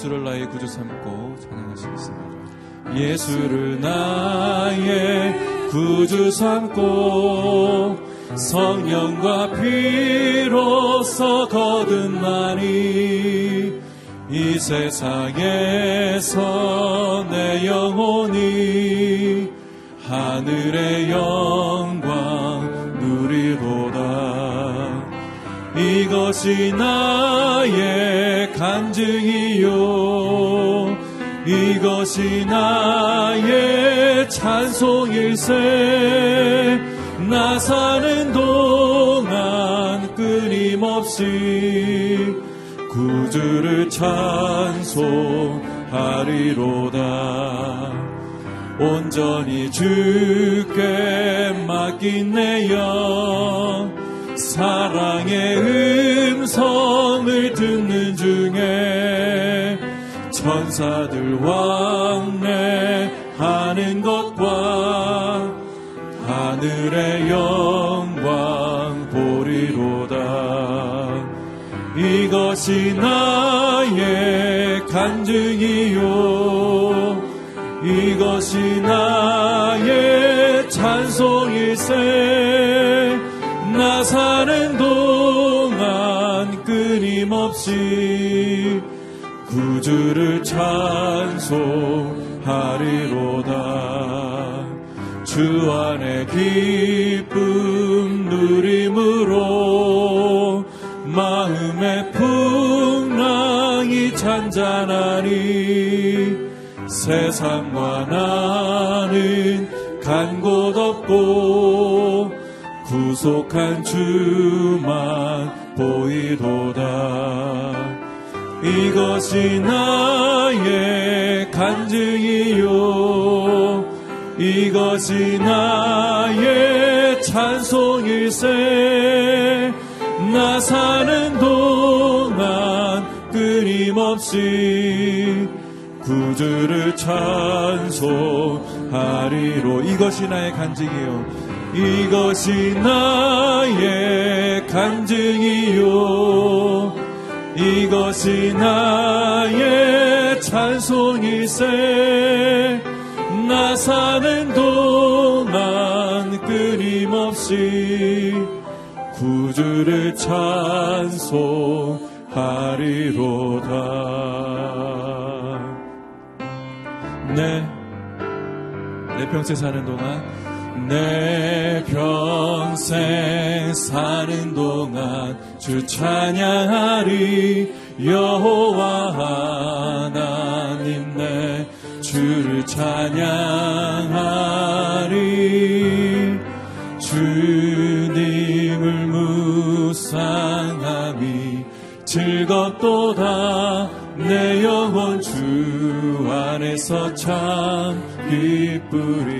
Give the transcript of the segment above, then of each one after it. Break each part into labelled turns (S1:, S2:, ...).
S1: 예수를 나의 구주 삼고 찬양하시겠습니다. 예수를 나의 구주 삼고 성령과 피로서 거듭나니 이 세상에서 내 영혼이 하늘의 영 이것이 나의 간증이요. 이것이 나의 찬송일세 나 사는 동안 끊임없이 구주를 찬송하리로다. 온전히 주께 맡긴 내 영 사랑의 음성을 듣는 중에 천사들 왕래하는 것과 하늘의 영광 보리로다. 이것이 나의 간증이요. 이것이 나의 찬송일세. 나 사는 동안 끊임없이 구주를 찬송하리로다. 주 안에 기쁨 누림으로 마음의 풍랑이 잔잔하니 세상과 나는 간 곳 없고 구속한 주만 보이도다. 이것이 나의 간증이요. 이것이 나의 찬송일세. 나 사는 동안 끊임없이 구주를 찬송하리로. 이것이 나의 간증이요 이것이 나의 간증이요. 이것이 나의 찬송일세. 나 사는 동안 끊임없이 구주를 찬송하리로다. 내, 내 평생 사는 동안 내 평생 사는 동안 주 찬양하리 여호와 하나님 내 주를 찬양하리. 주님을 묵상함이 즐겁도다. 내 영혼 주 안에서 참 기쁘리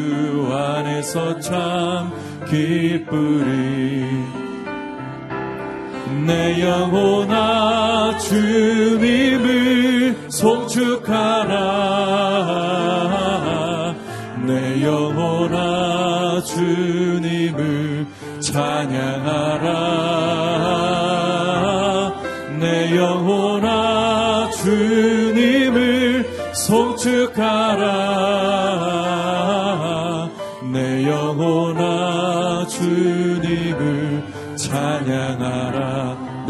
S1: 안에서 참 기쁘리. 내 영혼아 주님을 송축하라. 내 영혼아 주님을 찬양하라. 내 영혼아 주님을 송축하라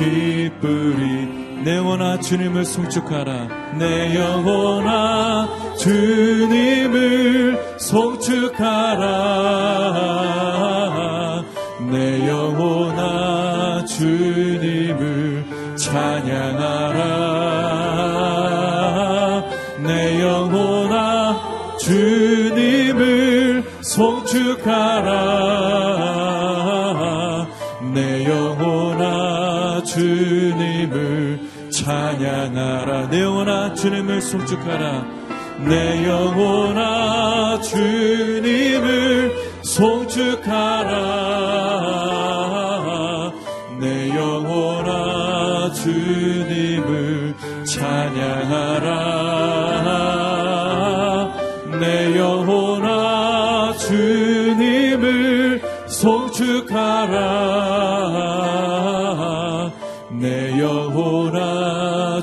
S1: 기쁘리 내 영혼아 주님을 송축하라. 내 영혼아 주님을 송축하라. 내 영혼아 주님을 찬양하라. 내 영혼아 주님을 송축하라 주님을 찬양하라. 내 영혼아 주님을 송축하라. 내 영혼아 주님을 송축하라. 내 영혼아 주님을 찬양하라. 내 영혼아 주님을 송축하라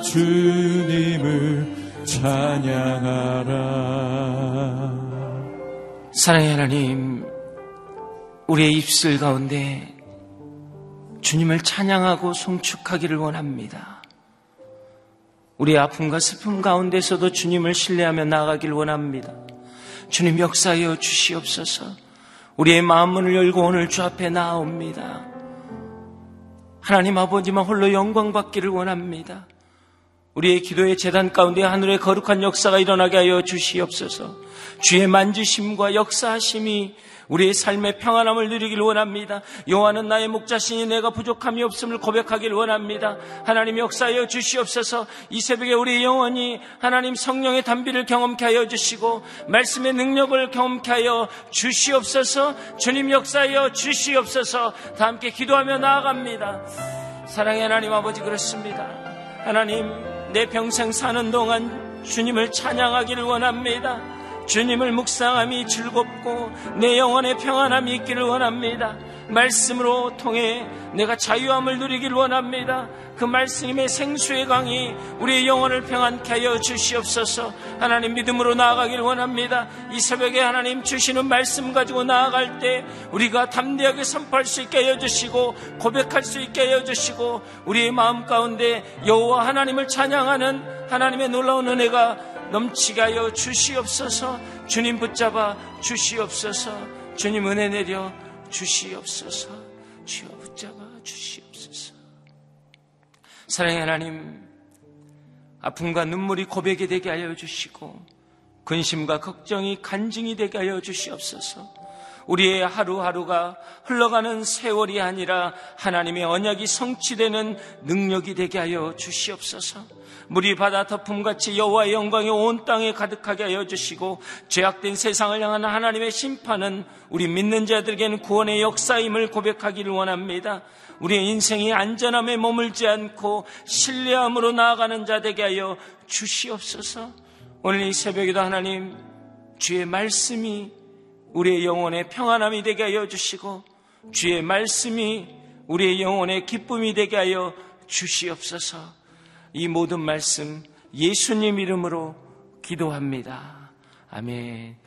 S1: 주님을 찬양하라
S2: 사랑의 하나님, 우리의 입술 가운데 주님을 찬양하고 송축하기를 원합니다. 우리의 아픔과 슬픔 가운데서도 주님을 신뢰하며 나아가길 원합니다. 주님 역사하여 주시옵소서. 우리의 마음 문을 열고 오늘 주 앞에 나옵니다. 하나님 아버지만 홀로 영광 받기를 원합니다. 우리의 기도의 재단 가운데 하늘의 거룩한 역사가 일어나게 하여 주시옵소서. 주의 만지심과 역사하심이 우리의 삶의 평안함을 누리길 원합니다. 여호와는 나의 목자신이 내가 부족함이 없음을 고백하길 원합니다. 하나님 역사하여 주시옵소서. 이 새벽에 우리 영혼이 하나님 성령의 담비를 경험케 하여 주시고 말씀의 능력을 경험케 하여 주시옵소서. 주님 역사하여 주시옵소서. 다 함께 기도하며 나아갑니다. 사랑의 하나님 아버지 그렇습니다. 하나님 내 평생 사는 동안 주님을 찬양하기를 원합니다. 주님을 묵상함이 즐겁고 내 영혼의 평안함이 있기를 원합니다. 말씀으로 통해 내가 자유함을 누리기를 원합니다. 그 말씀의 생수의 강이 우리의 영혼을 평안케 하여 주시옵소서. 하나님 믿음으로 나아가길 원합니다. 이 새벽에 하나님 주시는 말씀 가지고 나아갈 때 우리가 담대하게 선포할 수 있게 하여 주시고 고백할 수 있게 하여 주시고 우리의 마음 가운데 여호와 하나님을 찬양하는 하나님의 놀라운 은혜가 넘치게 하여 주시옵소서 주님 붙잡아 주시옵소서 주님 은혜 내려 주시옵소서. 주여 붙잡아 주시옵소서. 사랑의 하나님 아픔과 눈물이 고백이 되게 하여 주시고 근심과 걱정이 간증이 되게 하여 주시옵소서. 우리의 하루하루가 흘러가는 세월이 아니라 하나님의 언약이 성취되는 능력이 되게 하여 주시옵소서. 물이 바다 덮음같이 여호와의 영광이 온 땅에 가득하게 하여 주시고 죄악된 세상을 향한 하나님의 심판은 우리 믿는 자들에게는 구원의 역사임을 고백하기를 원합니다. 우리의 인생이 안전함에 머물지 않고 신뢰함으로 나아가는 자 되게 하여 주시옵소서. 오늘 이 새벽에도 하나님 주의 말씀이 우리의 영혼의 평안함이 되게 하여 주시고 주의 말씀이 우리의 영혼의 기쁨이 되게 하여 주시옵소서. 이 모든 말씀 예수님 이름으로 기도합니다. 아멘.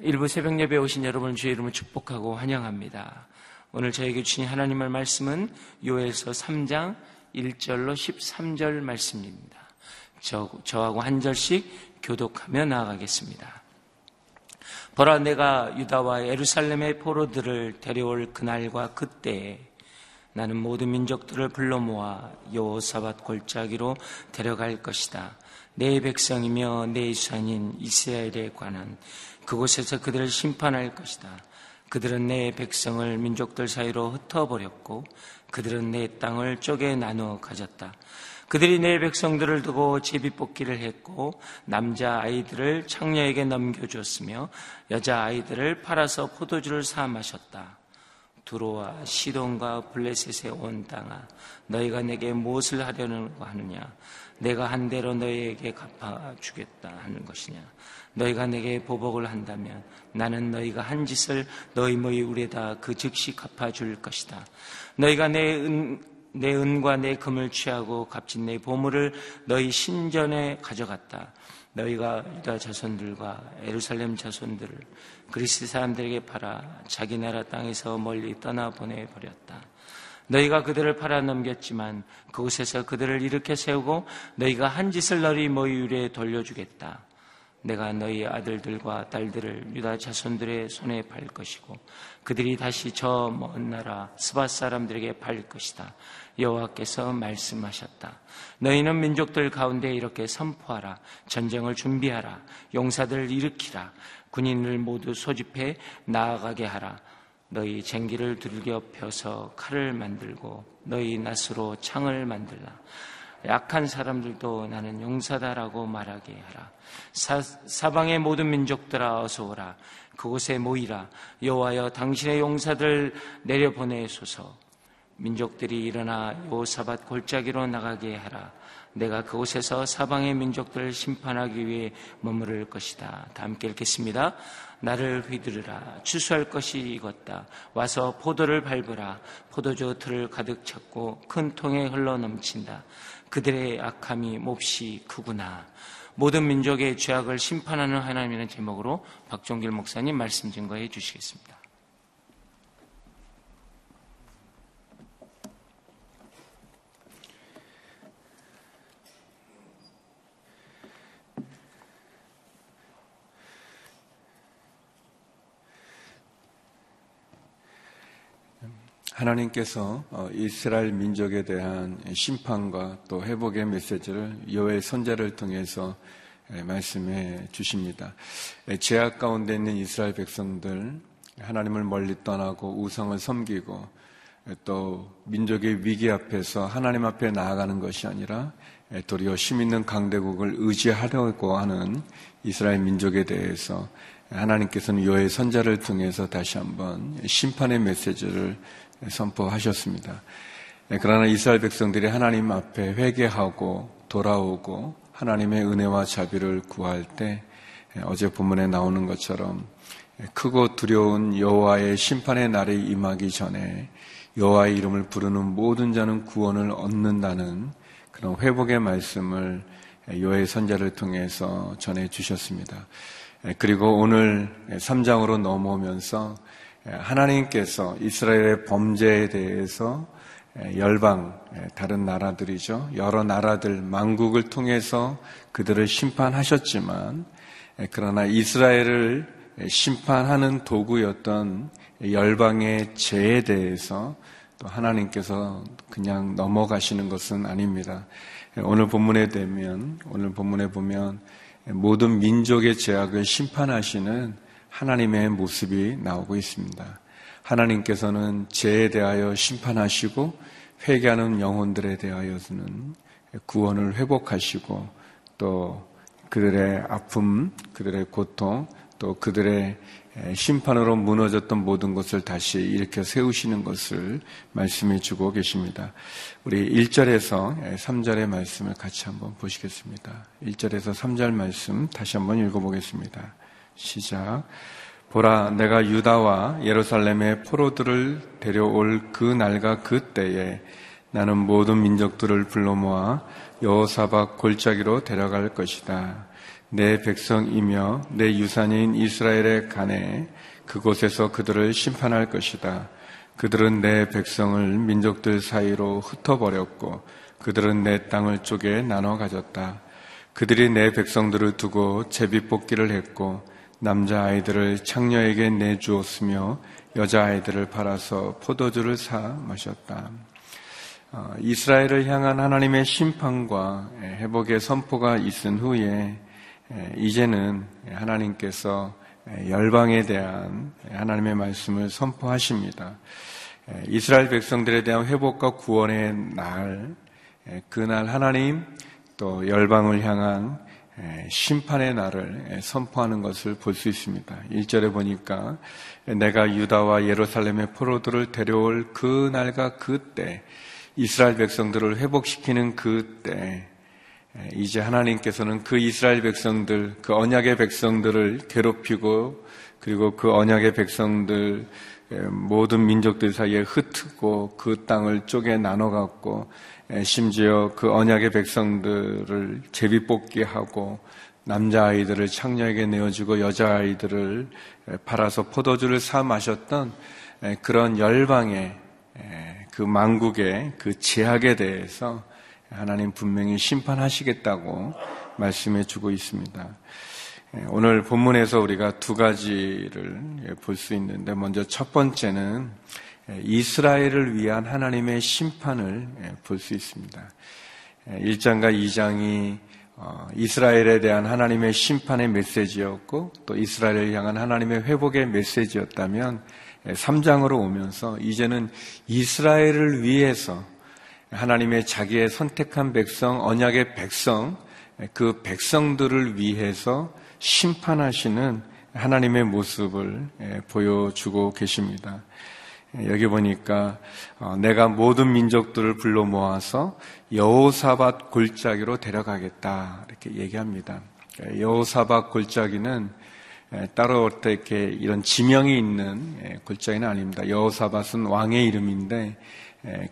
S2: 일부 새벽 예배 오신 여러분 주의 이름을 축복하고 환영합니다. 오늘 저에게 주신 하나님의 말씀은 요에서 3장 1절로 13절 말씀입니다. 저, 저하고 한 절씩 교독하며 나아가겠습니다. 보라 내가 유다와 예루살렘의 포로들을 데려올 그날과 그때에 나는 모든 민족들을 불러 모아 여호사밧 골짜기로 데려갈 것이다. 내 백성이며 내 유산인 이스라엘에 관한 그곳에서 그들을 심판할 것이다. 그들은 내 백성을 민족들 사이로 흩어버렸고 그들은 내 땅을 쪼개 나누어 가졌다. 그들이 내 백성들을 두고 제비뽑기를 했고 남자 아이들을 창녀에게 넘겨주었으며 여자 아이들을 팔아서 포도주를 사 마셨다. 두로와 시돈과 블레셋의 온 땅아 너희가 내게 무엇을 하려는 하느냐? 내가 한 대로 너희에게 갚아 주겠다 하는 것이냐? 너희가 내게 보복을 한다면 나는 너희가 한 짓을 너희 모의 우리에다 그 즉시 갚아 줄 것이다. 너희가 내, 은, 내 은과 내 금을 취하고 값진 내 보물을 너희 신전에 가져갔다. 너희가 유다 자손들과 에루살렘 자손들을 그리스 사람들에게 팔아 자기 나라 땅에서 멀리 떠나 보내 버렸다. 너희가 그들을 팔아 넘겼지만 그곳에서 그들을 일으켜 세우고 너희가 한 짓을 너희 모의 위에 돌려주겠다. 내가 너희 아들들과 딸들을 유다 자손들의 손에 팔 것이고 그들이 다시 저 먼 나라 스바 사람들에게 팔 것이다. 여호와께서 말씀하셨다. 너희는 민족들 가운데 이렇게 선포하라. 전쟁을 준비하라. 용사들을 일으키라. 군인을 모두 소집해 나아가게 하라. 너희 쟁기를 들겨 펴서 칼을 만들고 너희 낫으로 창을 만들라. 약한 사람들도 나는 용사다라고 말하게 하라. 사, 방의 모든 민족들아 어서 오라. 그곳에 모이라. 여호와여 당신의 용사들 내려보내소서. 민족들이 일어나 요사밭 골짜기로 나가게 하라. 내가 그곳에서 사방의 민족들을 심판하기 위해 머무를 것이다. 다 함께 읽겠습니다. 나를 휘두르라. 추수할 것이 익었다. 와서 포도를 밟으라. 포도주 틀을 가득 찼고 큰 통에 흘러 넘친다. 그들의 악함이 몹시 크구나. 모든 민족의 죄악을 심판하는 하나님이라는 제목으로 박종길 목사님 말씀 증거해 주시겠습니다.
S3: 하나님께서 어, 이스라엘 민족에 대한 심판과 또 회복의 메시지를 여호의 선자를 통해서 말씀해 주십니다. 죄악 가운데 있는 이스라엘 백성들 하나님을 멀리 떠나고 우상을 섬기고 또 민족의 위기 앞에서 하나님 앞에 나아가는 것이 아니라 도리어 힘 있는 강대국을 의지하려고 하는 이스라엘 민족에 대해서 하나님께서는 여호의 선자를 통해서 다시 한번 심판의 메시지를 선포하셨습니다. 네, 그러나 이스라엘 백성들이 하나님 앞에 회개하고 돌아오고 하나님의 은혜와 자비를 구할 때 네, 어제 본문에 나오는 것처럼 크고 두려운 여호와의 심판의 날이 임하기 전에 여호와의 이름을 부르는 모든 자는 구원을 얻는다는 그런 회복의 말씀을 여호와의 선자를 통해서 전해 주셨습니다. 네, 그리고 오늘 3장으로 넘어오면서 예, 하나님께서 이스라엘의 범죄에 대해서 예, 열방, 예, 다른 나라들이죠. 여러 나라들, 망국을 통해서 그들을 심판하셨지만, 그러나 이스라엘을 심판하는 도구였던 열방의 죄에 대해서 또 하나님께서 그냥 넘어가시는 것은 아닙니다. 오늘 본문에 되면, 오늘 본문에 보면 모든 민족의 죄악을 심판하시는 하나님의 모습이 나오고 있습니다. 하나님께서는 죄에 대하여 심판하시고 회개하는 영혼들에 대하여서는 구원을 회복하시고 또 그들의 아픔, 그들의 고통, 또 그들의 심판으로 무너졌던 모든 것을 다시 일으켜 세우시는 것을 말씀해 주고 계십니다. 우리 1절에서 3절의 말씀을 같이 한번 보시겠습니다. 1절에서 3절 말씀 다시 한번 읽어보겠습니다. 시작. 보라, 내가 유다와 예루살렘의 포로들을 데려올 그 날과 그 때에 나는 모든 민족들을 불러 모아 여호사박 골짜기로 데려갈 것이다. 내 백성이며 내 유산인 이스라엘의 간에 그곳에서 그들을 심판할 것이다. 그들은 내 백성을 민족들 사이로 흩어버렸고 그들은 내 땅을 쪼개 나눠 가졌다. 그들이 내 백성들을 두고 제비 뽑기를 했고 남자 아이들을 창녀에게 내주었으며 여자 아이들을 팔아서 포도주를 사 마셨다. 어, 이스라엘을 향한 하나님의 심판과 회복의 선포가 있은 후에 이제는 하나님께서 열방에 대한 하나님의 말씀을 선포하십니다. 이스라엘 백성들에 대한 회복과 구원의 날, 그날 하나님 또 열방을 향한 심판의 날을 선포하는 것을 볼 수 있습니다. 1절에 보니까 내가 유다와 예루살렘의 포로들을 데려올 그 날과 그때 이스라엘 백성들을 회복시키는 그때 이제 하나님께서는 그 이스라엘 백성들, 그 언약의 백성들을 괴롭히고 그리고 그 언약의 백성들 모든 민족들 사이에 흩고 그 땅을 쪼개 나눠 갖고 심지어 그 언약의 백성들을 제비뽑기 하고 남자아이들을 창녀에게 내어주고 여자아이들을 팔아서 포도주를 사 마셨던 그런 열방의 그 망국의 그 제약에 대해서 하나님 분명히 심판하시겠다고 말씀해 주고 있습니다. 예, 오늘 본문에서 우리가 두 가지를 예, 볼수 있는데 먼저 첫 번째는 예, 이스라엘을 위한 하나님의 심판을 볼 수 있습니다. 1장과 2장이 어, 이스라엘에 대한 하나님의 심판의 메시지였고 또 이스라엘을 향한 하나님의 회복의 메시지였다면 3장으로 오면서 이제는 이스라엘을 위해서 하나님의 자기의 선택한 백성, 언약의 백성, 그 백성들을 위해서 심판하시는 하나님의 모습을 예, 보여주고 계십니다. 예, 여기 보니까 어, 내가 모든 민족들을 불러 모아서 여호사밧 골짜기로 데려가겠다 이렇게 얘기합니다. 예, 여호사밧 골짜기는 따로 어떻게 이런 지명이 있는 골짜기는 아닙니다. 여호사밧은 왕의 이름인데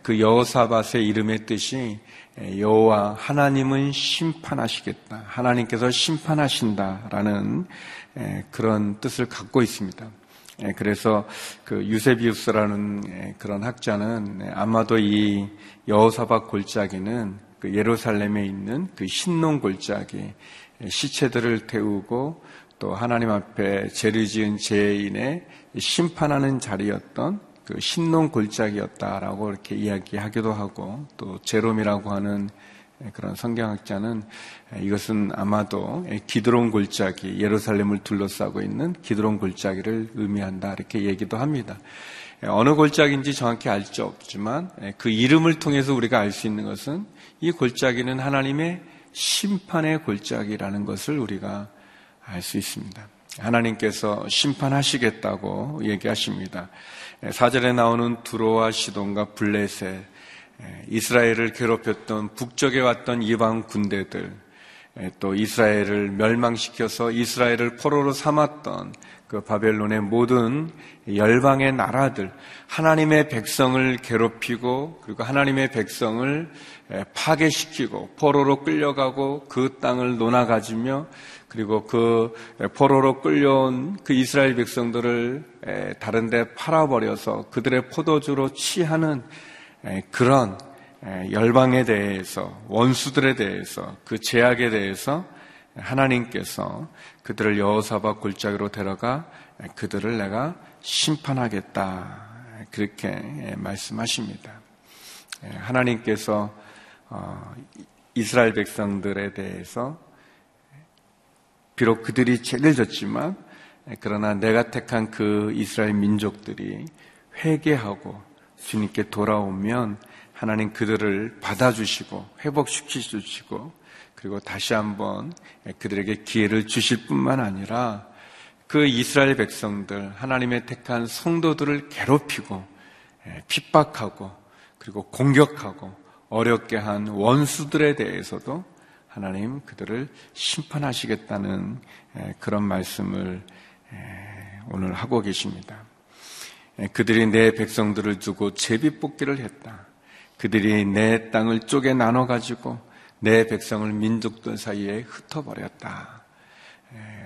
S3: 그 여호사밧의 이름의 뜻이 여호와 하나님은 심판하시겠다. 하나님께서 심판하신다라는 그런 뜻을 갖고 있습니다. 그래서 그 유세비우스라는 그런 학자는 아마도 이 여호사박 골짜기는 그 예루살렘에 있는 그 신농 골짜기 시체들을 태우고 또 하나님 앞에 죄를 지은 죄인의 심판하는 자리였던 그 신농 골짜기였다라고 이렇게 이야기하기도 하고 또 제롬이라고 하는 그런 성경학자는 이것은 아마도 기드론 골짜기, 예루살렘을 둘러싸고 있는 기드론 골짜기를 의미한다 이렇게 얘기도 합니다. 어느 골짜기인지 정확히 알 수 없지만 그 이름을 통해서 우리가 알 수 있는 것은 이 골짜기는 하나님의 심판의 골짜기라는 것을 우리가 알 수 있습니다. 하나님께서 심판하시겠다고 얘기하십니다. 사절에 나오는 두로와 시돈과 블레셋, 이스라엘을 괴롭혔던 북쪽에 왔던 이방 군대들, 또 이스라엘을 멸망시켜서 이스라엘을 포로로 삼았던 그 바벨론의 모든 열방의 나라들, 하나님의 백성을 괴롭히고 그리고 하나님의 백성을 파괴시키고 포로로 끌려가고 그 땅을 논아가지며 그리고 그 포로로 끌려온 그 이스라엘 백성들을 다른 데 팔아버려서 그들의 포도주로 취하는 그런 열방에 대해서 원수들에 대해서 그 제약에 대해서 하나님께서 그들을 여호사박 골짜기로 데려가 그들을 내가 심판하겠다 그렇게 말씀하십니다. 하나님께서 어, 이스라엘 백성들에 대해서 비록 그들이 죄를 졌지만 그러나 내가 택한 그 이스라엘 민족들이 회개하고 주님께 돌아오면 하나님 그들을 받아주시고 회복시키주시고 그리고 다시 한번 그들에게 기회를 주실 뿐만 아니라 그 이스라엘 백성들 하나님의 택한 성도들을 괴롭히고 핍박하고 그리고 공격하고 어렵게 한 원수들에 대해서도 하나님 그들을 심판하시겠다는 그런 말씀을 오늘 하고 계십니다. 그들이 내 백성들을 두고 제비 뽑기를 했다. 그들이 내 땅을 쪼개 나눠 가지고 내 백성을 민족들 사이에 흩어버렸다.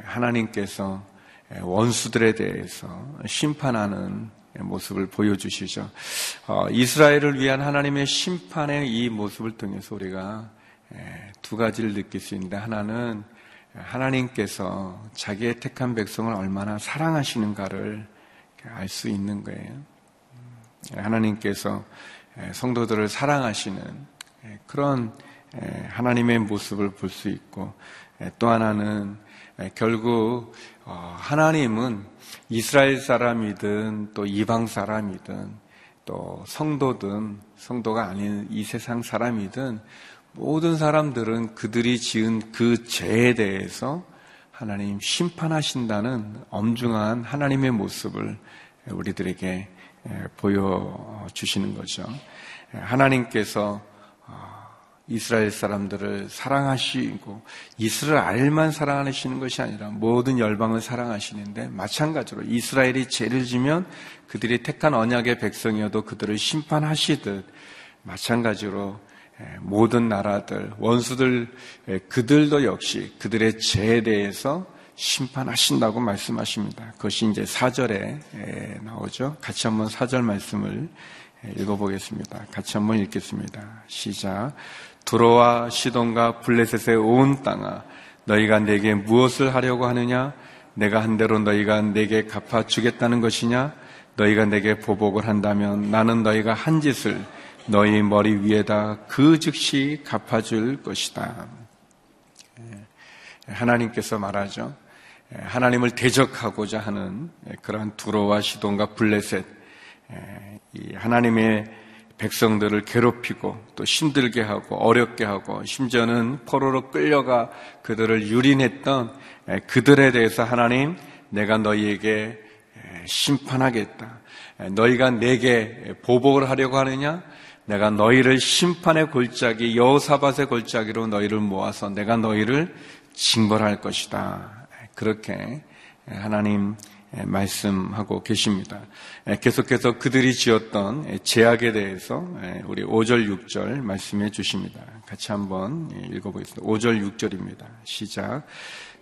S3: 하나님께서 원수들에 대해서 심판하는 모습을 보여주시죠. 어, 이스라엘을 위한 하나님의 심판의 이 모습을 통해서 우리가 두 가지를 느낄 수 있는데 하나는 하나님께서 자기의 택한 백성을 얼마나 사랑하시는가를 알 수 있는 거예요. 음, 하나님께서 성도들을 사랑하시는 그런 하나님의 모습을 볼 수 있고 또 하나는 결국 어, 하나님은 이스라엘 사람이든 또 이방 사람이든 또 성도든 성도가 아닌 이 세상 사람이든 모든 사람들은 그들이 지은 그 죄에 대해서 하나님 심판하신다는 엄중한 하나님의 모습을 우리들에게 보여주시는 거죠. 하나님께서 어, 이스라엘 사람들을 사랑하시고 이스라엘만 사랑하시는 것이 아니라 모든 열방을 사랑하시는데 마찬가지로 이스라엘이 죄를 지면 그들이 택한 언약의 백성이어도 그들을 심판하시듯 마찬가지로 모든 나라들, 원수들, 그들도 역시 그들의 죄에 대해서 심판하신다고 말씀하십니다. 그것이 이제 사절에 나오죠. 같이 한번 사절 말씀을 읽어보겠습니다. 같이 한번 읽겠습니다. 시작. 두로와 시돈과 블레셋의 온 땅아 너희가 내게 무엇을 하려고 하느냐? 내가 한 대로 너희가 내게 갚아주겠다는 것이냐? 너희가 내게 보복을 한다면 나는 너희가 한 짓을 너희 머리 위에다 그 즉시 갚아줄 것이다. 예, 하나님께서 말하죠. 예, 하나님을 대적하고자 하는 그러한 두로와 시돈과 블레셋, 예, 하나님의 백성들을 괴롭히고 또 힘들게 하고 어렵게 하고 심지어는 포로로 끌려가 그들을 유린했던 그들에 대해서 하나님 내가 너희에게 심판하겠다. 너희가 내게 보복을 하려고 하느냐? 내가 너희를 심판의 골짜기 여호사밧의 골짜기로 너희를 모아서 내가 너희를 징벌할 것이다. 그렇게 하나님 말씀하고 계십니다. 계속해서 그들이 지었던 제약에 대해서 우리 5절, 6절 말씀해 주십니다. 같이 한번 읽어보겠습니다. 5절, 6절입니다. 시작.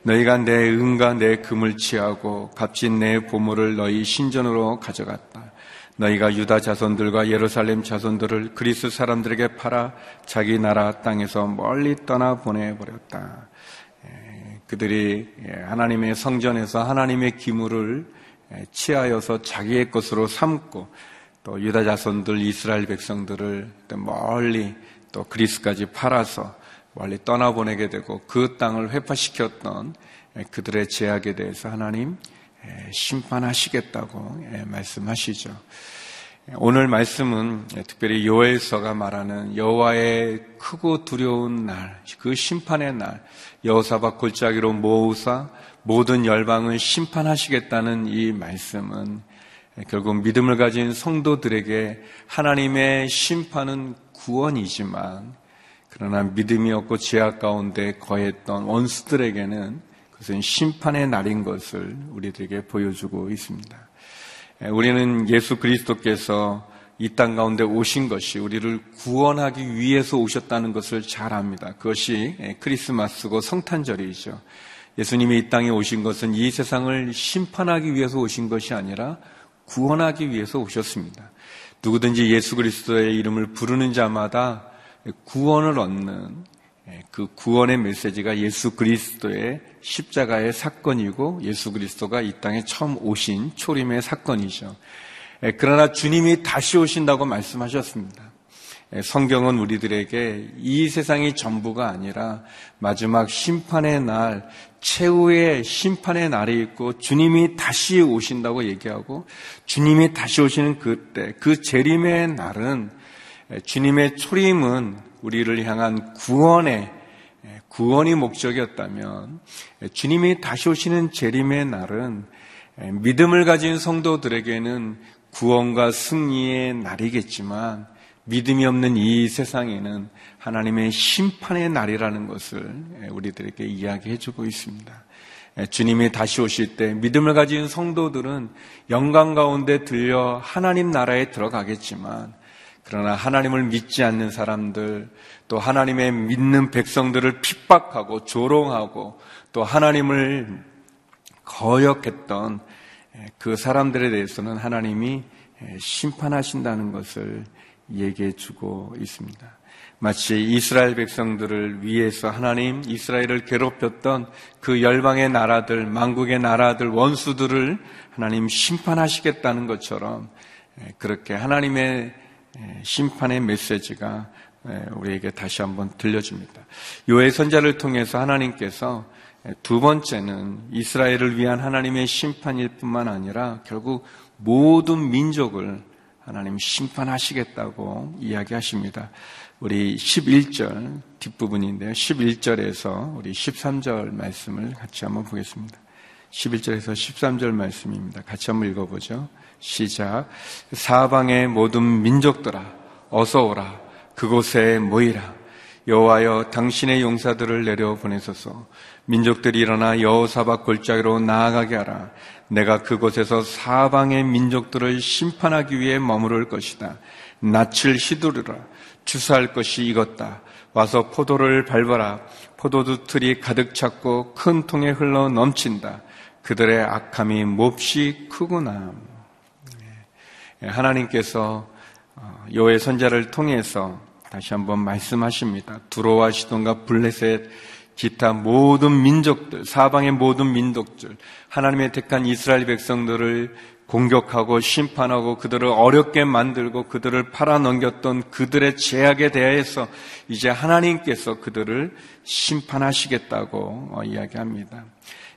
S3: 너희가 내 은과 내 금을 취하고 값진 내 보물을 너희 신전으로 가져갔다. 너희가 유다 자손들과 예루살렘 자손들을 그리스 사람들에게 팔아 자기 나라 땅에서 멀리 떠나 보내버렸다. 그들이 하나님의 성전에서 하나님의 기물을 취하여서 자기의 것으로 삼고 또 유다 자손들 이스라엘 백성들을 멀리 또 그리스까지 팔아서 멀리 떠나보내게 되고 그 땅을 회파시켰던 그들의 제약에 대해서 하나님 심판하시겠다고 말씀하시죠. 오늘 말씀은 특별히 요엘서가 말하는 여호와의 크고 두려운 날, 그 심판의 날, 여호사박 골짜기로 모으사 모든 열방을 심판하시겠다는 이 말씀은 결국 믿음을 가진 성도들에게 하나님의 심판은 구원이지만 그러나 믿음이 없고 죄악 가운데 거했던 원수들에게는 그것은 심판의 날인 것을 우리들에게 보여주고 있습니다. 우리는 예수 그리스도께서 이 땅 가운데 오신 것이 우리를 구원하기 위해서 오셨다는 것을 잘 압니다. 그것이 크리스마스고 성탄절이죠. 예수님이 이 땅에 오신 것은 이 세상을 심판하기 위해서 오신 것이 아니라 구원하기 위해서 오셨습니다. 누구든지 예수 그리스도의 이름을 부르는 자마다 구원을 얻는 예, 그 구원의 메시지가 예수 그리스도의 십자가의 사건이고 예수 그리스도가 이 땅에 처음 오신 초림의 사건이죠. 예, 그러나 주님이 다시 오신다고 말씀하셨습니다. 예, 성경은 우리들에게 이 세상이 전부가 아니라 마지막 심판의 날, 최후의 심판의 날이 있고 주님이 다시 오신다고 얘기하고 주님이 다시 오시는 그때, 그 재림의 날은 주님의 초림은 우리를 향한 구원의 구원이 목적이었다면 주님이 다시 오시는 재림의 날은 믿음을 가진 성도들에게는 구원과 승리의 날이겠지만 믿음이 없는 이 세상에는 하나님의 심판의 날이라는 것을 우리들에게 이야기해 주고 있습니다. 주님이 다시 오실 때 믿음을 가진 성도들은 영광 가운데 들려 하나님 나라에 들어가겠지만 그러나 하나님을 믿지 않는 사람들, 또 하나님의 믿는 백성들을 핍박하고 조롱하고 또 하나님을 거역했던 그 사람들에 대해서는 하나님이 심판하신다는 것을 얘기해 주고 있습니다. 마치 이스라엘 백성들을 위해서 하나님 이스라엘을 괴롭혔던 그 열방의 나라들, 만국의 나라들, 원수들을 하나님 심판하시겠다는 것처럼 그렇게 하나님의 예, 심판의 메시지가 예, 우리에게 다시 한번 들려줍니다. 요의 선자를 통해서 하나님께서 두 번째는 이스라엘을 위한 하나님의 심판일 뿐만 아니라 결국 모든 민족을 하나님 심판하시겠다고 이야기하십니다. 우리 11절 뒷부분인데요. 11절에서 우리 13절 말씀을 같이 한번 보겠습니다. 11절에서 13절 말씀입니다. 같이 한번 읽어보죠. 시작. 사방의 모든 민족들아, 어서 오라. 그곳에 모이라. 여호와여 당신의 용사들을 내려 보내소서. 민족들이 일어나 여호사박 골짜기로 나아가게 하라. 내가 그곳에서 사방의 민족들을 심판하기 위해 머무를 것이다. 낯을 휘두르라. 주사할 것이 익었다. 와서 포도를 밟아라. 포도주 틀이 가득 찼고 큰 통에 흘러 넘친다. 그들의 악함이 몹시 크구나. 예, 하나님께서 어, 여호의 선자를 통해서 다시 한번 말씀하십니다. 두로와 시돈과 블레셋 기타 모든 민족들, 사방의 모든 민족들, 하나님의 택한 이스라엘 백성들을 공격하고 심판하고 그들을 어렵게 만들고 그들을 팔아넘겼던 그들의 제약에 대해서 이제 하나님께서 그들을 심판하시겠다고 어, 이야기합니다.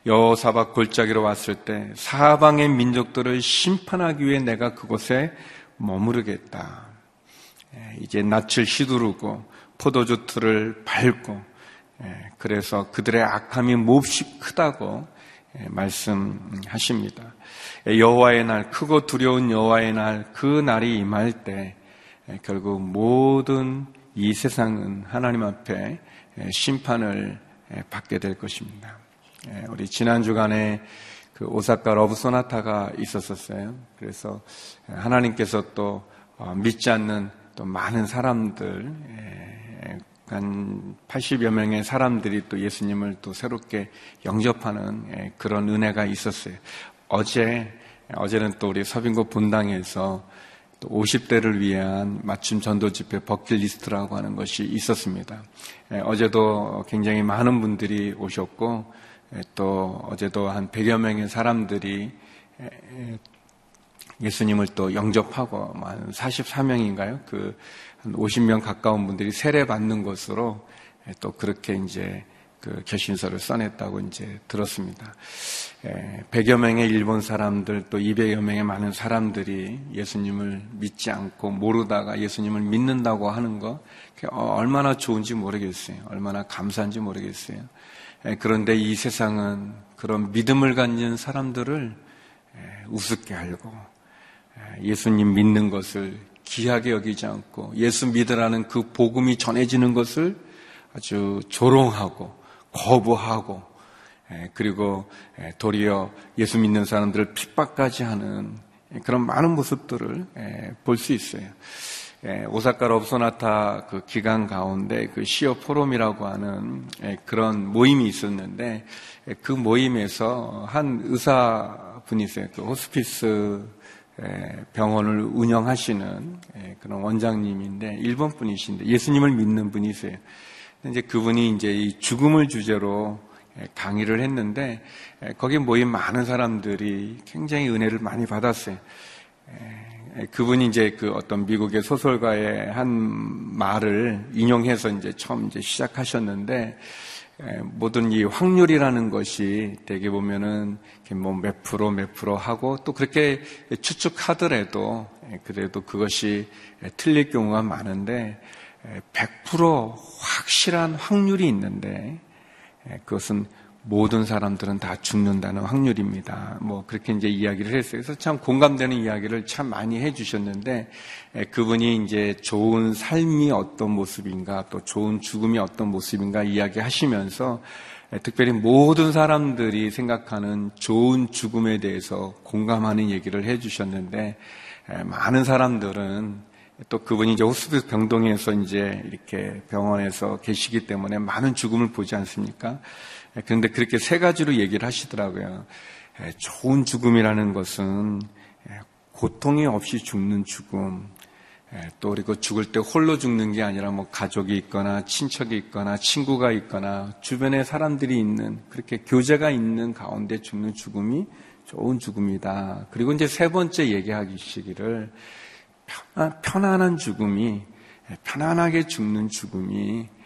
S3: 여사박 골짜기로 왔을 때 사방의 민족들을 심판하기 위해 내가 그곳에 머무르겠다. 예, 이제 낯을 휘두르고 포도주 틀을 밟고 예, 그래서 그들의 악함이 몹시 크다고 예, 말씀하십니다. 여호와의 날 크고 두려운 여호와의 날 그 날이 임할 때 결국 모든 이 세상은 하나님 앞에 심판을 받게 될 것입니다. 우리 지난 주간에 그 오사카 Love Sonata가 있었었어요. 그래서 하나님께서 또 어, 믿지 않는 또 많은 사람들 한 80여 명의 사람들이 또 예수님을 또 새롭게 영접하는 그런 은혜가 있었어요. 어제, 어제는 또 우리 서빙고 본당에서 또 50대를 위한 맞춤 전도 집회 버킷리스트라고 하는 것이 있었습니다. 어제도 굉장히 많은 분들이 오셨고, 또 어제도 한 100여 명의 사람들이 예수님을 또 영접하고 한 44명인가요? 그 한 50명 가까운 분들이 세례 받는 것으로 또 그렇게 이제 그 결신서를 써냈다고 이제 들었습니다. 100여 명의 일본 사람들 또 200여 명의 많은 사람들이 예수님을 믿지 않고 모르다가 예수님을 믿는다고 하는 거 얼마나 좋은지 모르겠어요. 얼마나 감사한지 모르겠어요. 그런데 이 세상은 그런 믿음을 갖는 사람들을 우습게 알고 예수님 믿는 것을 귀하게 여기지 않고 예수 믿으라는 그 복음이 전해지는 것을 아주 조롱하고 거부하고 그리고 도리어 예수 믿는 사람들을 핍박까지 하는 그런 많은 모습들을 볼 수 있어요. 오사카 럽소나타 그 기간 가운데 그 시어 포럼이라고 하는 그런 모임이 있었는데 그 모임에서 한 의사 분이세요. 그 호스피스 병원을 운영하시는 그런 원장님인데 일본 분이신데 예수님을 믿는 분이세요. 이제 그분이 이제 이 죽음을 주제로 강의를 했는데 거기 모인 많은 사람들이 굉장히 은혜를 많이 받았어요. 그분이 이제 그 어떤 미국의 소설가의 한 말을 인용해서 이제 처음 이제 시작하셨는데 모든 이 확률이라는 것이 대개 보면은 뭐몇 프로 몇 프로 하고 또 그렇게 추측하더라도 그래도 그것이 틀릴 경우가 많은데 100% 확실한 확률이 있는데 그것은 모든 사람들은 다 죽는다는 확률입니다. 뭐 그렇게 이제 이야기를 했어요. 그래서 참 공감되는 이야기를 참 많이 해주셨는데 그분이 이제 좋은 삶이 어떤 모습인가 또 좋은 죽음이 어떤 모습인가 이야기하시면서 특별히 모든 사람들이 생각하는 좋은 죽음에 대해서 공감하는 얘기를 해주셨는데 많은 사람들은 또 그분이 이제 호스피스 병동에서 이제 이렇게 병원에서 계시기 때문에 많은 죽음을 보지 않습니까? 예, 그런데 그렇게 세 가지로 얘기를 하시더라고요. 예, 좋은 죽음이라는 것은 예, 고통이 없이 죽는 죽음, 또 그리고 죽을 때 홀로 죽는 게 아니라 뭐 가족이 있거나 친척이 있거나 친구가 있거나 주변에 사람들이 있는 그렇게 교제가 있는 가운데 죽는 죽음이 좋은 죽음이다. 그리고 이제 세 번째 얘기하기 시기를 편안한 죽음이 편안하게 죽는 죽음이 예,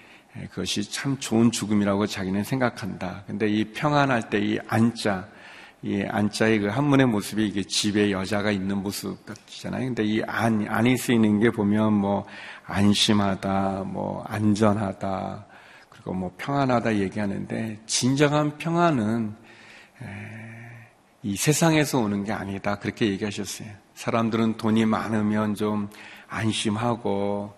S3: 그것이 참 좋은 죽음이라고 자기는 생각한다. 근데 이 평안할 때 이 안자, 이 안자의 그 한문의 모습이 이게 집에 여자가 있는 모습 같잖아요. 근데 이 안, 안이 쓰이는 게 보면 뭐 안심하다, 뭐 안전하다, 그리고 뭐 평안하다 얘기하는데 진정한 평안은 이 세상에서 오는 게 아니다. 그렇게 얘기하셨어요. 사람들은 돈이 많으면 좀 안심하고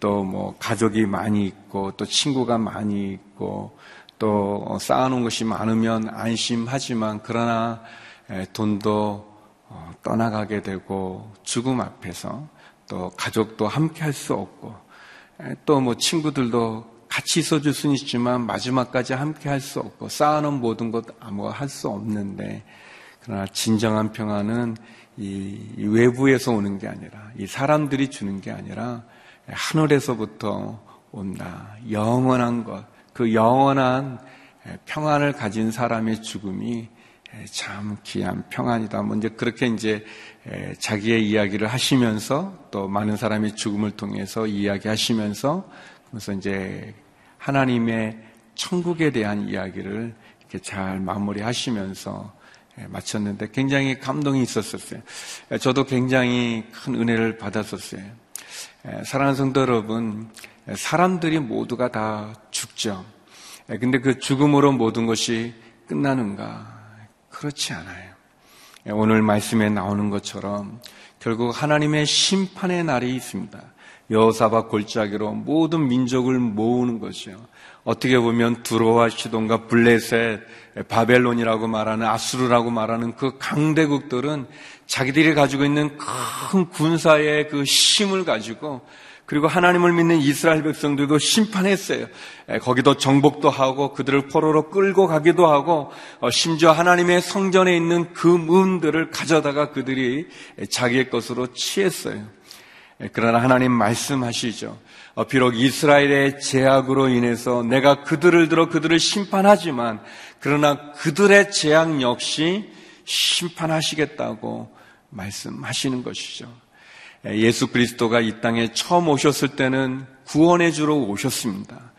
S3: 또 뭐 가족이 많이 있고 또 친구가 많이 있고 또 쌓아놓은 것이 많으면 안심하지만 그러나 돈도 어, 떠나가게 되고 죽음 앞에서 또 가족도 함께 할 수 없고 또 뭐 친구들도 같이 있어줄 수는 있지만 마지막까지 함께 할 수 없고 쌓아놓은 모든 것 아무 할 수 없는데 그러나 진정한 평안은 이 외부에서 오는 게 아니라 이 사람들이 주는 게 아니라 하늘에서부터 온다. 영원한 것. 그 영원한 평안을 가진 사람의 죽음이 참 귀한 평안이다. 먼저 뭐 그렇게 이제 자기의 이야기를 하시면서 또 많은 사람의 죽음을 통해서 이야기하시면서 그래서 이제 하나님의 천국에 대한 이야기를 이렇게 잘 마무리하시면서 마쳤는데 굉장히 감동이 있었었어요. 저도 굉장히 큰 은혜를 받았었어요. 사랑하는 성도 여러분, 사람들이 모두가 다 죽죠. 근데 그 죽음으로 모든 것이 끝나는가? 그렇지 않아요. 오늘 말씀에 나오는 것처럼 결국 하나님의 심판의 날이 있습니다. 여호사박 골짜기로 모든 민족을 모으는 것이요. 어떻게 보면 두로와 시돈과 블레셋, 바벨론이라고 말하는 아수르라고 말하는 그 강대국들은 자기들이 가지고 있는 큰 군사의 그 힘을 가지고 그리고 하나님을 믿는 이스라엘 백성들도 심판했어요. 거기도 정복도 하고 그들을 포로로 끌고 가기도 하고 어, 심지어 하나님의 성전에 있는 그 문들을 가져다가 그들이 자기의 것으로 취했어요. 그러나 하나님 말씀하시죠. 어, 비록 이스라엘의 제약으로 인해서 내가 그들을 들어 그들을 심판하지만 그러나 그들의 제약 역시 심판하시겠다고 말씀하시는 것이죠. 예수 그리스도가 이 땅에 처음 오셨을 때는 구원해 주러 오셨습니다.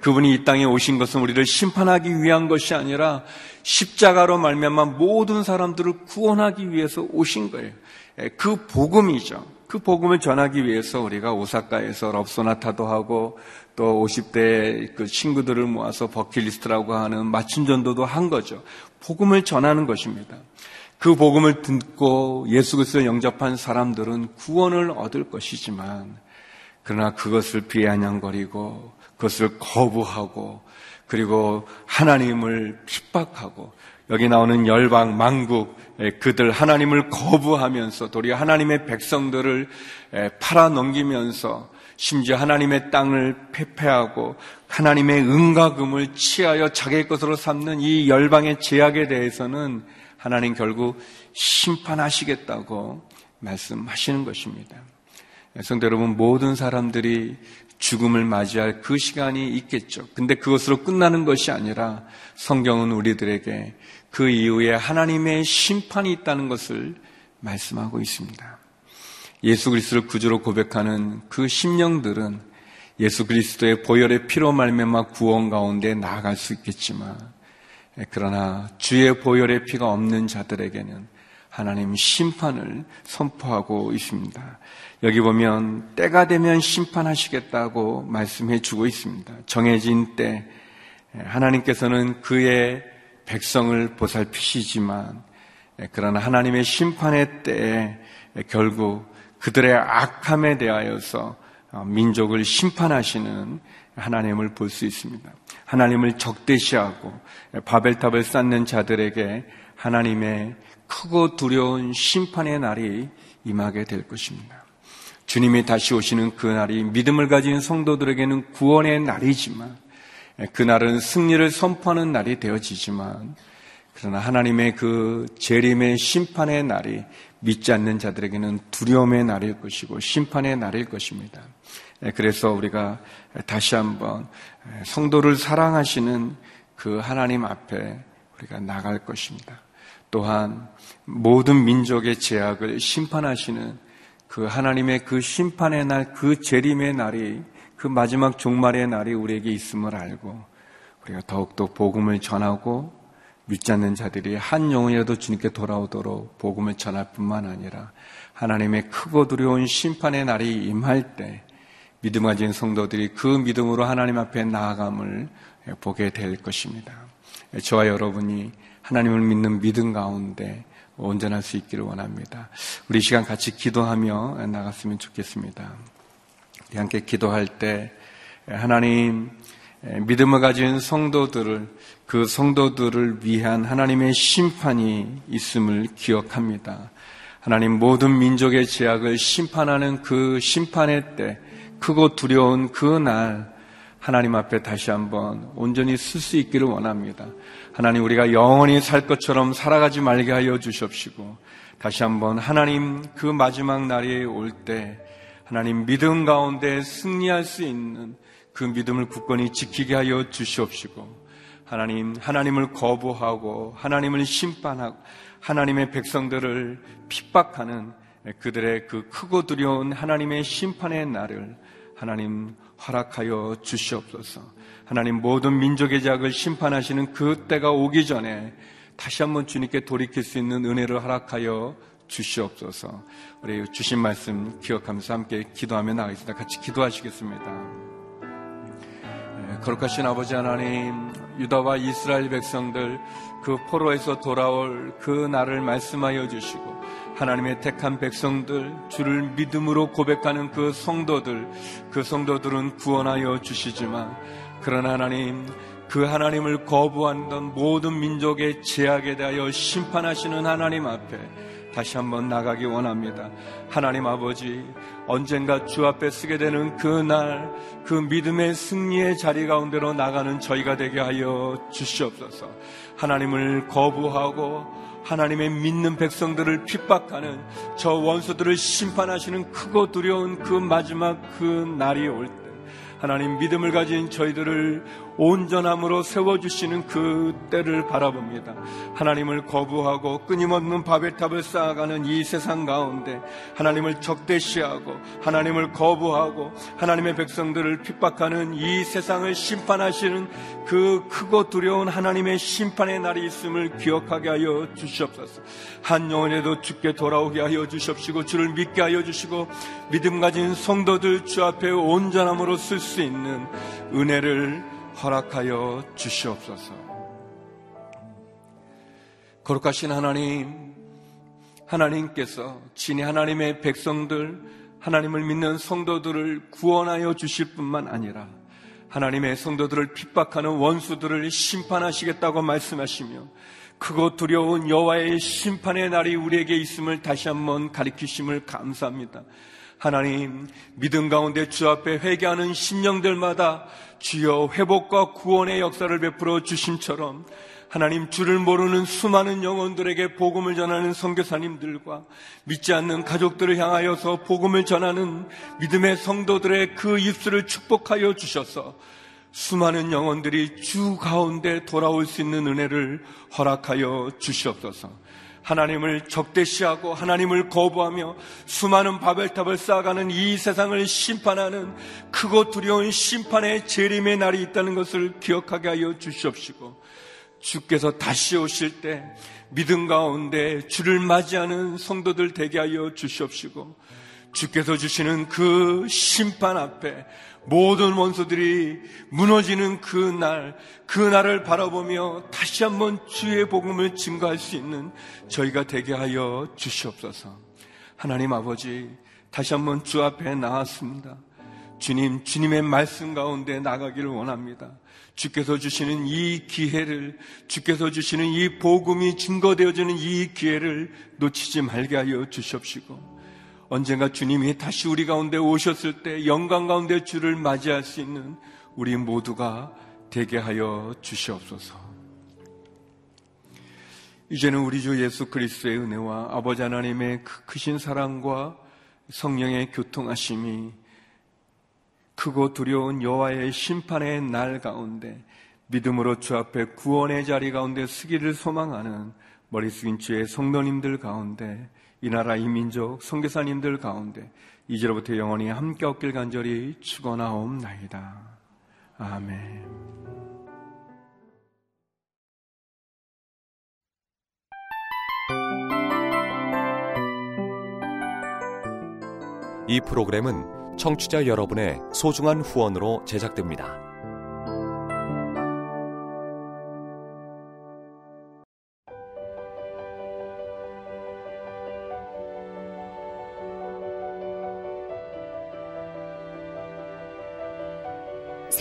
S3: 그분이 이 땅에 오신 것은 우리를 심판하기 위한 것이 아니라 십자가로 말미암아 모든 사람들을 구원하기 위해서 오신 거예요. 그 복음이죠. 그 복음을 전하기 위해서 우리가 오사카에서 럽소나타도 하고 또 50대 그 친구들을 모아서 버킷리스트라고 하는 맞춤 전도도 한 거죠. 복음을 전하는 것입니다. 그 복음을 듣고 예수 그리스도를 영접한 사람들은 구원을 얻을 것이지만 그러나 그것을 비아냥거리고 그것을 거부하고 그리고 하나님을 핍박하고 여기 나오는 열방 망국 그들 하나님을 거부하면서 도리어 하나님의 백성들을 팔아 넘기면서 심지어 하나님의 땅을 폐폐하고 하나님의 은가금을 취하여 자기의 것으로 삼는 이 열방의 제약에 대해서는 하나님 결국 심판하시겠다고 말씀하시는 것입니다. 성도 여러분, 모든 사람들이 죽음을 맞이할 그 시간이 있겠죠. 근데 그것으로 끝나는 것이 아니라 성경은 우리들에게 그 이후에 하나님의 심판이 있다는 것을 말씀하고 있습니다. 예수 그리스도를 구주로 고백하는 그 심령들은 예수 그리스도의 보혈의 피로 말미암아 구원 가운데 나아갈 수 있겠지만 예, 그러나 주의 보혈의 피가 없는 자들에게는 하나님 심판을 선포하고 있습니다. 여기 보면 때가 되면 심판하시겠다고 말씀해 주고 있습니다. 정해진 때 예, 하나님께서는 그의 백성을 보살피시지만 예, 그러나 하나님의 심판의 때에 결국 그들의 악함에 대하여서 어, 민족을 심판하시는 하나님을 볼 수 있습니다. 하나님을 적대시하고 바벨탑을 쌓는 자들에게 하나님의 크고 두려운 심판의 날이 임하게 될 것입니다. 주님이 다시 오시는 그 날이 믿음을 가진 성도들에게는 구원의 날이지만 그날은 승리를 선포하는 날이 되어지지만 그러나 하나님의 그 재림의 심판의 날이 믿지 않는 자들에게는 두려움의 날일 것이고 심판의 날일 것입니다. 예, 그래서 우리가 다시 한번 성도를 사랑하시는 그 하나님 앞에 우리가 나갈 것입니다. 또한 모든 민족의 제약을 심판하시는 그 하나님의 그 심판의 날, 그 재림의 날이 그 마지막 종말의 날이 우리에게 있음을 알고 우리가 더욱더 복음을 전하고 믿지 않는 자들이 한 영혼이라도 주님께 돌아오도록 복음을 전할 뿐만 아니라 하나님의 크고 두려운 심판의 날이 임할 때 믿음 가진 성도들이 그 믿음으로 하나님 앞에 나아감을 보게 될 것입니다. 저와 여러분이 하나님을 믿는 믿음 가운데 온전할 수 있기를 원합니다. 우리 시간 같이 기도하며 나갔으면 좋겠습니다. 우리 함께 기도할 때 하나님 믿음을 가진 성도들을 그 성도들을 위한 하나님의 심판이 있음을 기억합니다. 하나님 모든 민족의 제약을 심판하는 그 심판의 때 크고 두려운 그 날 하나님 앞에 다시 한번 온전히 쓸 수 있기를 원합니다. 하나님 우리가 영원히 살 것처럼 살아가지 말게 하여 주십시고 다시 한번 하나님 그 마지막 날이 올 때 하나님 믿음 가운데 승리할 수 있는 그 믿음을 굳건히 지키게 하여 주시옵시고 하나님 하나님을 거부하고 하나님을 심판하고 하나님의 백성들을 핍박하는 그들의 그 크고 두려운 하나님의 심판의 날을 하나님 허락하여 주시옵소서. 하나님 모든 민족의 작을 심판하시는 그 때가 오기 전에 다시 한번 주님께 돌이킬 수 있는 은혜를 허락하여 주시옵소서. 우리 주신 말씀 기억하면서 함께 기도하며 나가겠습니다. 같이 기도하시겠습니다. 네, 거룩하신 아버지 하나님, 유다와 이스라엘 백성들 그 포로에서 돌아올 그 날을 말씀하여 주시고 하나님의 택한 백성들 주를 믿음으로 고백하는 그 성도들 그 성도들은 구원하여 주시지만 그러나 하나님 그 하나님을 거부한던 모든 민족의 제약에 대하여 심판하시는 하나님 앞에 다시 한번 나가기 원합니다. 하나님 아버지, 언젠가 주 앞에 쓰게 되는 그 날, 그 믿음의 승리의 자리 가운데로 나가는 저희가 되게 하여 주시옵소서. 하나님을 거부하고 하나님의 믿는 백성들을 핍박하는 저 원수들을 심판하시는 크고 두려운 그 마지막 그 날이 올 때, 하나님 믿음을 가진 저희들을 온전함으로 세워주시는 그 때를 바라봅니다. 하나님을 거부하고 끊임없는 바벨탑을 쌓아가는 이 세상 가운데 하나님을 적대시하고 하나님을 거부하고 하나님의 백성들을 핍박하는 이 세상을 심판하시는 그 크고 두려운 하나님의 심판의 날이 있음을 기억하게 하여 주시옵소서. 한 영혼에도 죽게 돌아오게 하여 주시옵시고 주를 믿게 하여 주시고 믿음 가진 성도들 주 앞에 온전함으로 쓸 수 있는 은혜를 허락하여 주시옵소서. 거룩하신 하나님, 하나님께서 진히 하나님의 백성들, 하나님을 믿는 성도들을 구원하여 주실 뿐만 아니라 하나님의 성도들을 핍박하는 원수들을 심판하시겠다고 말씀하시며 크고 두려운 여호와의 심판의 날이 우리에게 있음을 다시 한번 가리키심을 감사합니다. 하나님 믿음 가운데 주 앞에 회개하는 심령들마다 주여 회복과 구원의 역사를 베풀어 주심처럼 하나님 주를 모르는 수많은 영혼들에게 복음을 전하는 선교사님들과 믿지 않는 가족들을 향하여서 복음을 전하는 믿음의 성도들의 그 입술을 축복하여 주셔서 수많은 영혼들이 주 가운데 돌아올 수 있는 은혜를 허락하여 주시옵소서. 하나님을 적대시하고 하나님을 거부하며 수많은 바벨탑을 쌓아가는 이 세상을 심판하는 크고 두려운 심판의 재림의 날이 있다는 것을 기억하게 하여 주시옵시고 주께서 다시 오실 때 믿음 가운데 주를 맞이하는 성도들 되게 하여 주시옵시고 주께서 주시는 그 심판 앞에 모든 원수들이 무너지는 그 날, 그 날을 바라보며 다시 한번 주의 복음을 증거할 수 있는 저희가 되게 하여 주시옵소서. 하나님 아버지, 다시 한번 주 앞에 나왔습니다. 주님, 주님의 말씀 가운데 나가기를 원합니다. 주께서 주시는 이 기회를, 주께서 주시는 이 복음이 증거되어지는 이 기회를 놓치지 말게 하여 주시옵시고, 언젠가 주님이 다시 우리 가운데 오셨을 때 영광 가운데 주를 맞이할 수 있는 우리 모두가 되게 하여 주시옵소서. 이제는 우리 주 예수 그리스도의 은혜와 아버지 하나님의 그 크신 사랑과 성령의 교통하심이 크고 두려운 여호와의 심판의 날 가운데 믿음으로 주 앞에 구원의 자리 가운데 서기를 소망하는 머리 숙인 주의 성도님들 가운데 이 나라 이 민족 성교사님들 가운데 이제로부터 영원히 함께 없길 간절히 축원하옵나이다. 아멘.
S4: 이 프로그램은 청취자 여러분의 소중한 후원으로 제작됩니다.